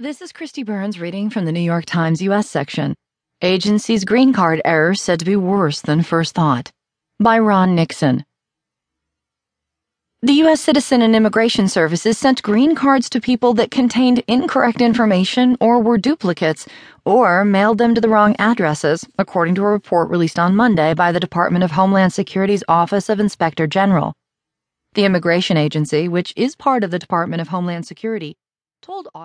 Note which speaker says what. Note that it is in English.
Speaker 1: This is Kristi Burns reading from the New York Times U.S. section. Agency's green card error said to be worse than first thought. By Ron Nixon. The U.S. Citizen and Immigration Services sent green cards to people that contained incorrect information or were duplicates, or mailed them to the wrong addresses, according to a report released on Monday by the Department of Homeland Security's Office of Inspector General. The Immigration Agency, which is part of the Department of Homeland Security, told auditors